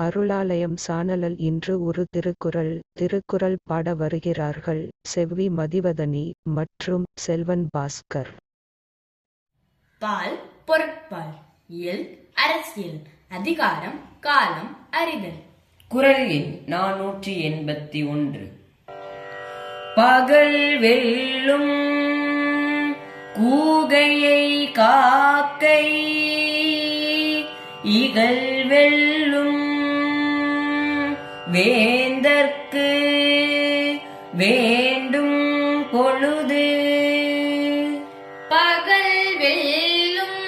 அருளாலயம் சானலில் இன்று ஒரு திருக்குறள். திருக்குறள் பாட வருகிறார்கள். செவ்வி மதிவதனி மற்றும் செல்வன் பாஸ்கர். பால் பொருட்பால் இயல் அரசியல் அதிகாரம் காலம் அறிதல். குரல் எண் நானூற்றி எண்பத்தி ஒன்று. பகல் வெல்லும் கூகையை காக்கை இகல் வெல்லும் வேந்தற்கு வேண்டும் பொழுது. பகல் வெல்லும்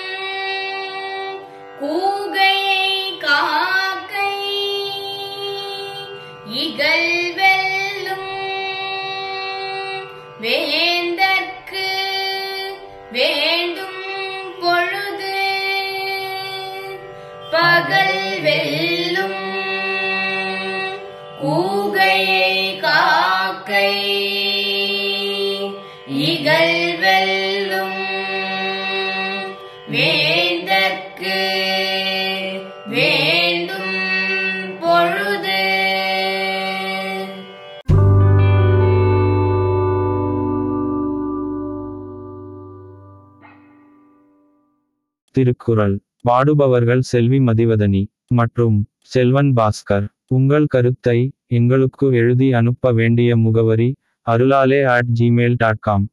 கூகையை காக்கை இகல் வெல்லும் வேந்தற்கு வேண்டும் பொழுது. பகல் வெல்லும் இகல் வெல்லும் வேந்தற்கு வேண்டும் பொழுது. திருக்குறள். பாடுபவர்கள் செல்வி மதிவதனி மற்றும் செல்வன் பாஸ்கர். உங்கள் கருத்தை எங்களுக்கு எழுதி அனுப்ப வேண்டிய முகவரி arulale at gmail.com